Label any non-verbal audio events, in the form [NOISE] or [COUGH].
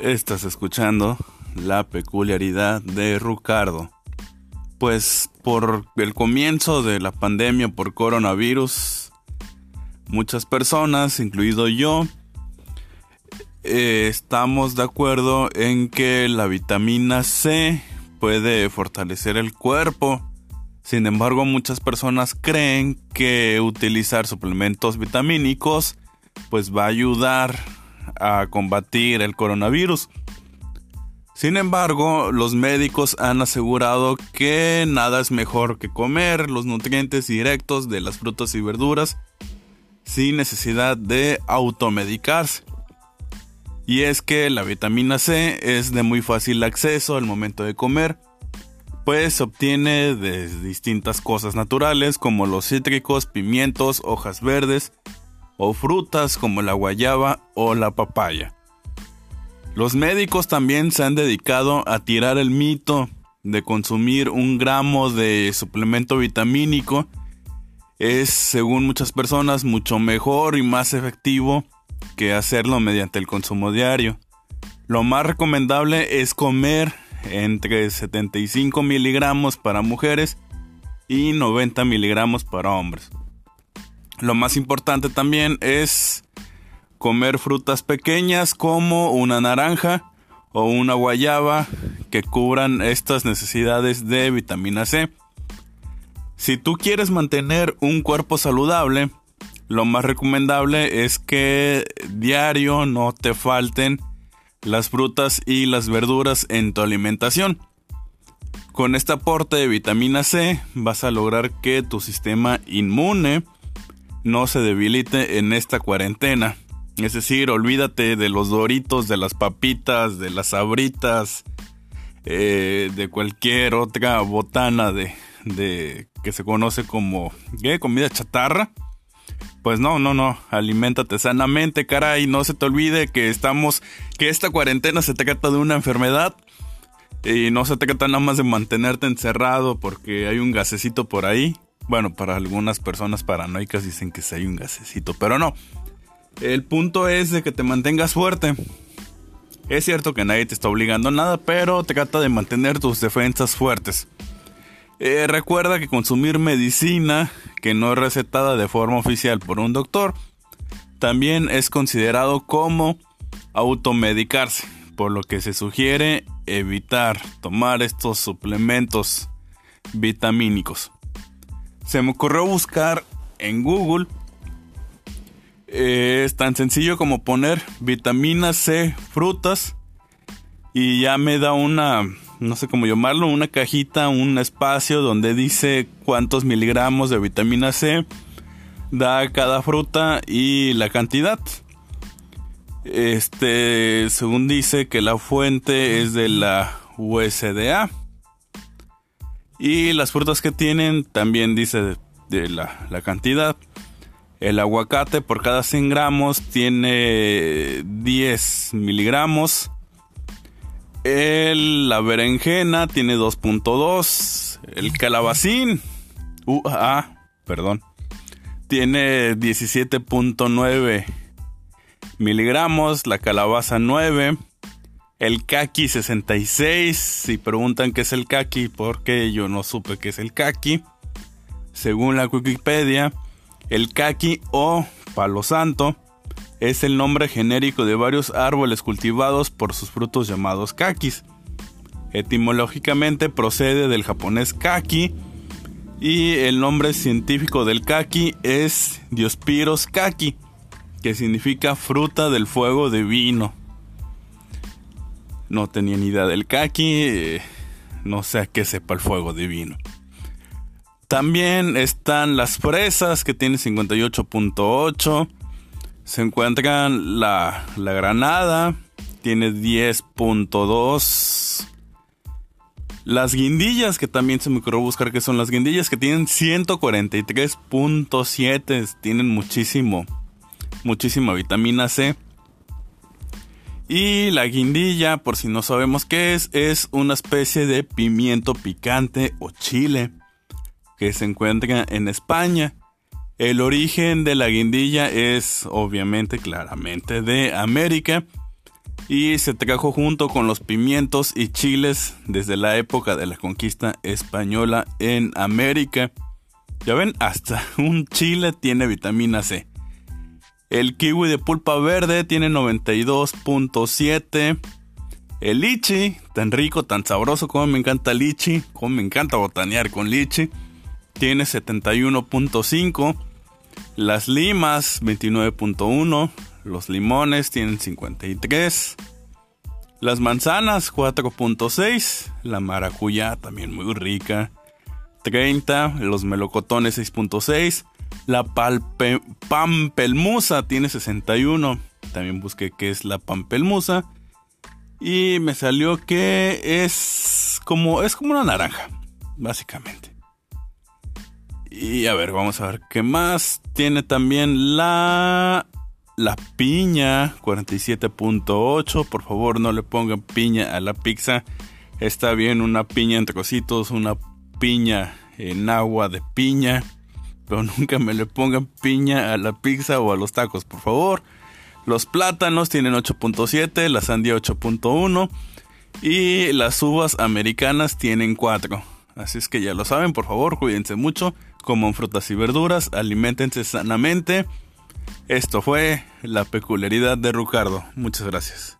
Estás escuchando la peculiaridad de Ricardo. Pues por el comienzo de la pandemia por coronavirus, muchas personas, incluido yo, eh, estamos de acuerdo en que la vitamina C puede fortalecer el cuerpo. Sin embargo, muchas personas creen que utilizar suplementos vitamínicos pues va a ayudar a combatir el coronavirus. Sin embargo, los médicos han asegurado que nada es mejor que comer los nutrientes directos de las frutas y verduras sin necesidad de automedicarse. Y es que la vitamina C es de muy fácil acceso al momento de comer, pues se obtiene de distintas cosas naturales como los cítricos, pimientos, hojas verdes, o frutas como la guayaba o la papaya. Los médicos también se han dedicado a tirar el mito de consumir un gramo de suplemento vitamínico es, según muchas personas, mucho mejor y más efectivo que hacerlo mediante el consumo diario. Lo más recomendable es comer entre 75 miligramos para mujeres y 90 miligramos para hombres. Lo más importante también es comer frutas pequeñas como una naranja o una guayaba que cubran estas necesidades de vitamina C. Si tú quieres mantener un cuerpo saludable, lo más recomendable es que diario no te falten las frutas y las verduras en tu alimentación. Con este aporte de vitamina C vas a lograr que tu sistema inmune no se debilite en esta cuarentena. Es decir, olvídate de los doritos, de las papitas, de las abritas, eh, de cualquier otra botana de, de que se conoce como comida chatarra. Pues no, no, no, aliméntate sanamente, caray, no se te olvide que estamos, que esta cuarentena se trata de una enfermedad y no se trata nada más de mantenerte encerrado porque hay un gasecito por ahí. Bueno, para algunas personas paranoicas dicen que si hay un gasecito, pero no. El punto es de que te mantengas fuerte. Es cierto que nadie te está obligando a nada, pero trata de mantener tus defensas fuertes. Eh, recuerda que consumir medicina que no es recetada de forma oficial por un doctor también es considerado como automedicarse, por lo que se sugiere evitar tomar estos suplementos vitamínicos se me ocurrió buscar en Google. Eh, es tan sencillo como poner vitamina C, frutas. Y ya me da una, no sé cómo llamarlo, una cajita, un espacio donde dice cuántos miligramos de vitamina C da cada fruta y la cantidad. Este, según dice que la fuente es de la USDA. Y las frutas que tienen también dice de, la, cantidad. El aguacate por cada 100 gramos tiene 10 miligramos. El, la berenjena tiene 2.2. El calabacín, ah, perdón, tiene 17.9 miligramos. La calabaza 9. El Kaki 66. Si preguntan qué es el Kaki, porque yo no supe qué es el Kaki. Según la Wikipedia, el Kaki o palo santo es el nombre genérico de varios árboles cultivados por sus frutos llamados kakis. Etimológicamente procede del japonés kaki y el nombre científico del kaki es Diospiros kaki, que significa fruta del fuego divino. No tenía ni idea del kaki. No sé a qué sepa el fuego divino. También están las fresas que tienen 58.8. Se encuentran la, la granada. Tiene 10.2. Las guindillas, que también se me ocurrió buscar que son las guindillas, que tienen 143.7. Tienen muchísimo, muchísima vitamina C. Y la guindilla, por si no sabemos qué es, es una especie de pimiento picante o chile que se encuentra en España. El origen de la guindilla es obviamente claramente de América. y se trajo junto con los pimientos y chiles desde la época de la conquista española en América. Ya ven, hasta [LAUGHS] un chile tiene vitamina C. El kiwi de pulpa verde tiene 92.7. El lichi, tan rico, tan sabroso, como me encanta lichi, como me encanta botanear con lichi, tiene 71.5. Las limas, 29.1. Los limones tienen 53. Las manzanas, 4.6. La maracuyá, también muy rica, 30. Los melocotones, 6.6. La pampelmusa tiene 61. También busqué qué es la pampelmusa. Y me salió que es como, es como una naranja, básicamente. Y a ver, vamos a ver qué más. Tiene también la la piña 47.8. Por favor, no le pongan piña a la pizza. Está bien una piña en trocitos, una piña en agua de piña. Pero nunca me le pongan piña a la pizza o a los tacos, por favor. Los plátanos tienen 8.7, la sandía 8.1 y las uvas americanas tienen 4. Así es que ya lo saben, por favor, cuídense mucho, coman frutas y verduras, alimentense sanamente. Esto fue la peculiaridad de Ricardo. Muchas gracias.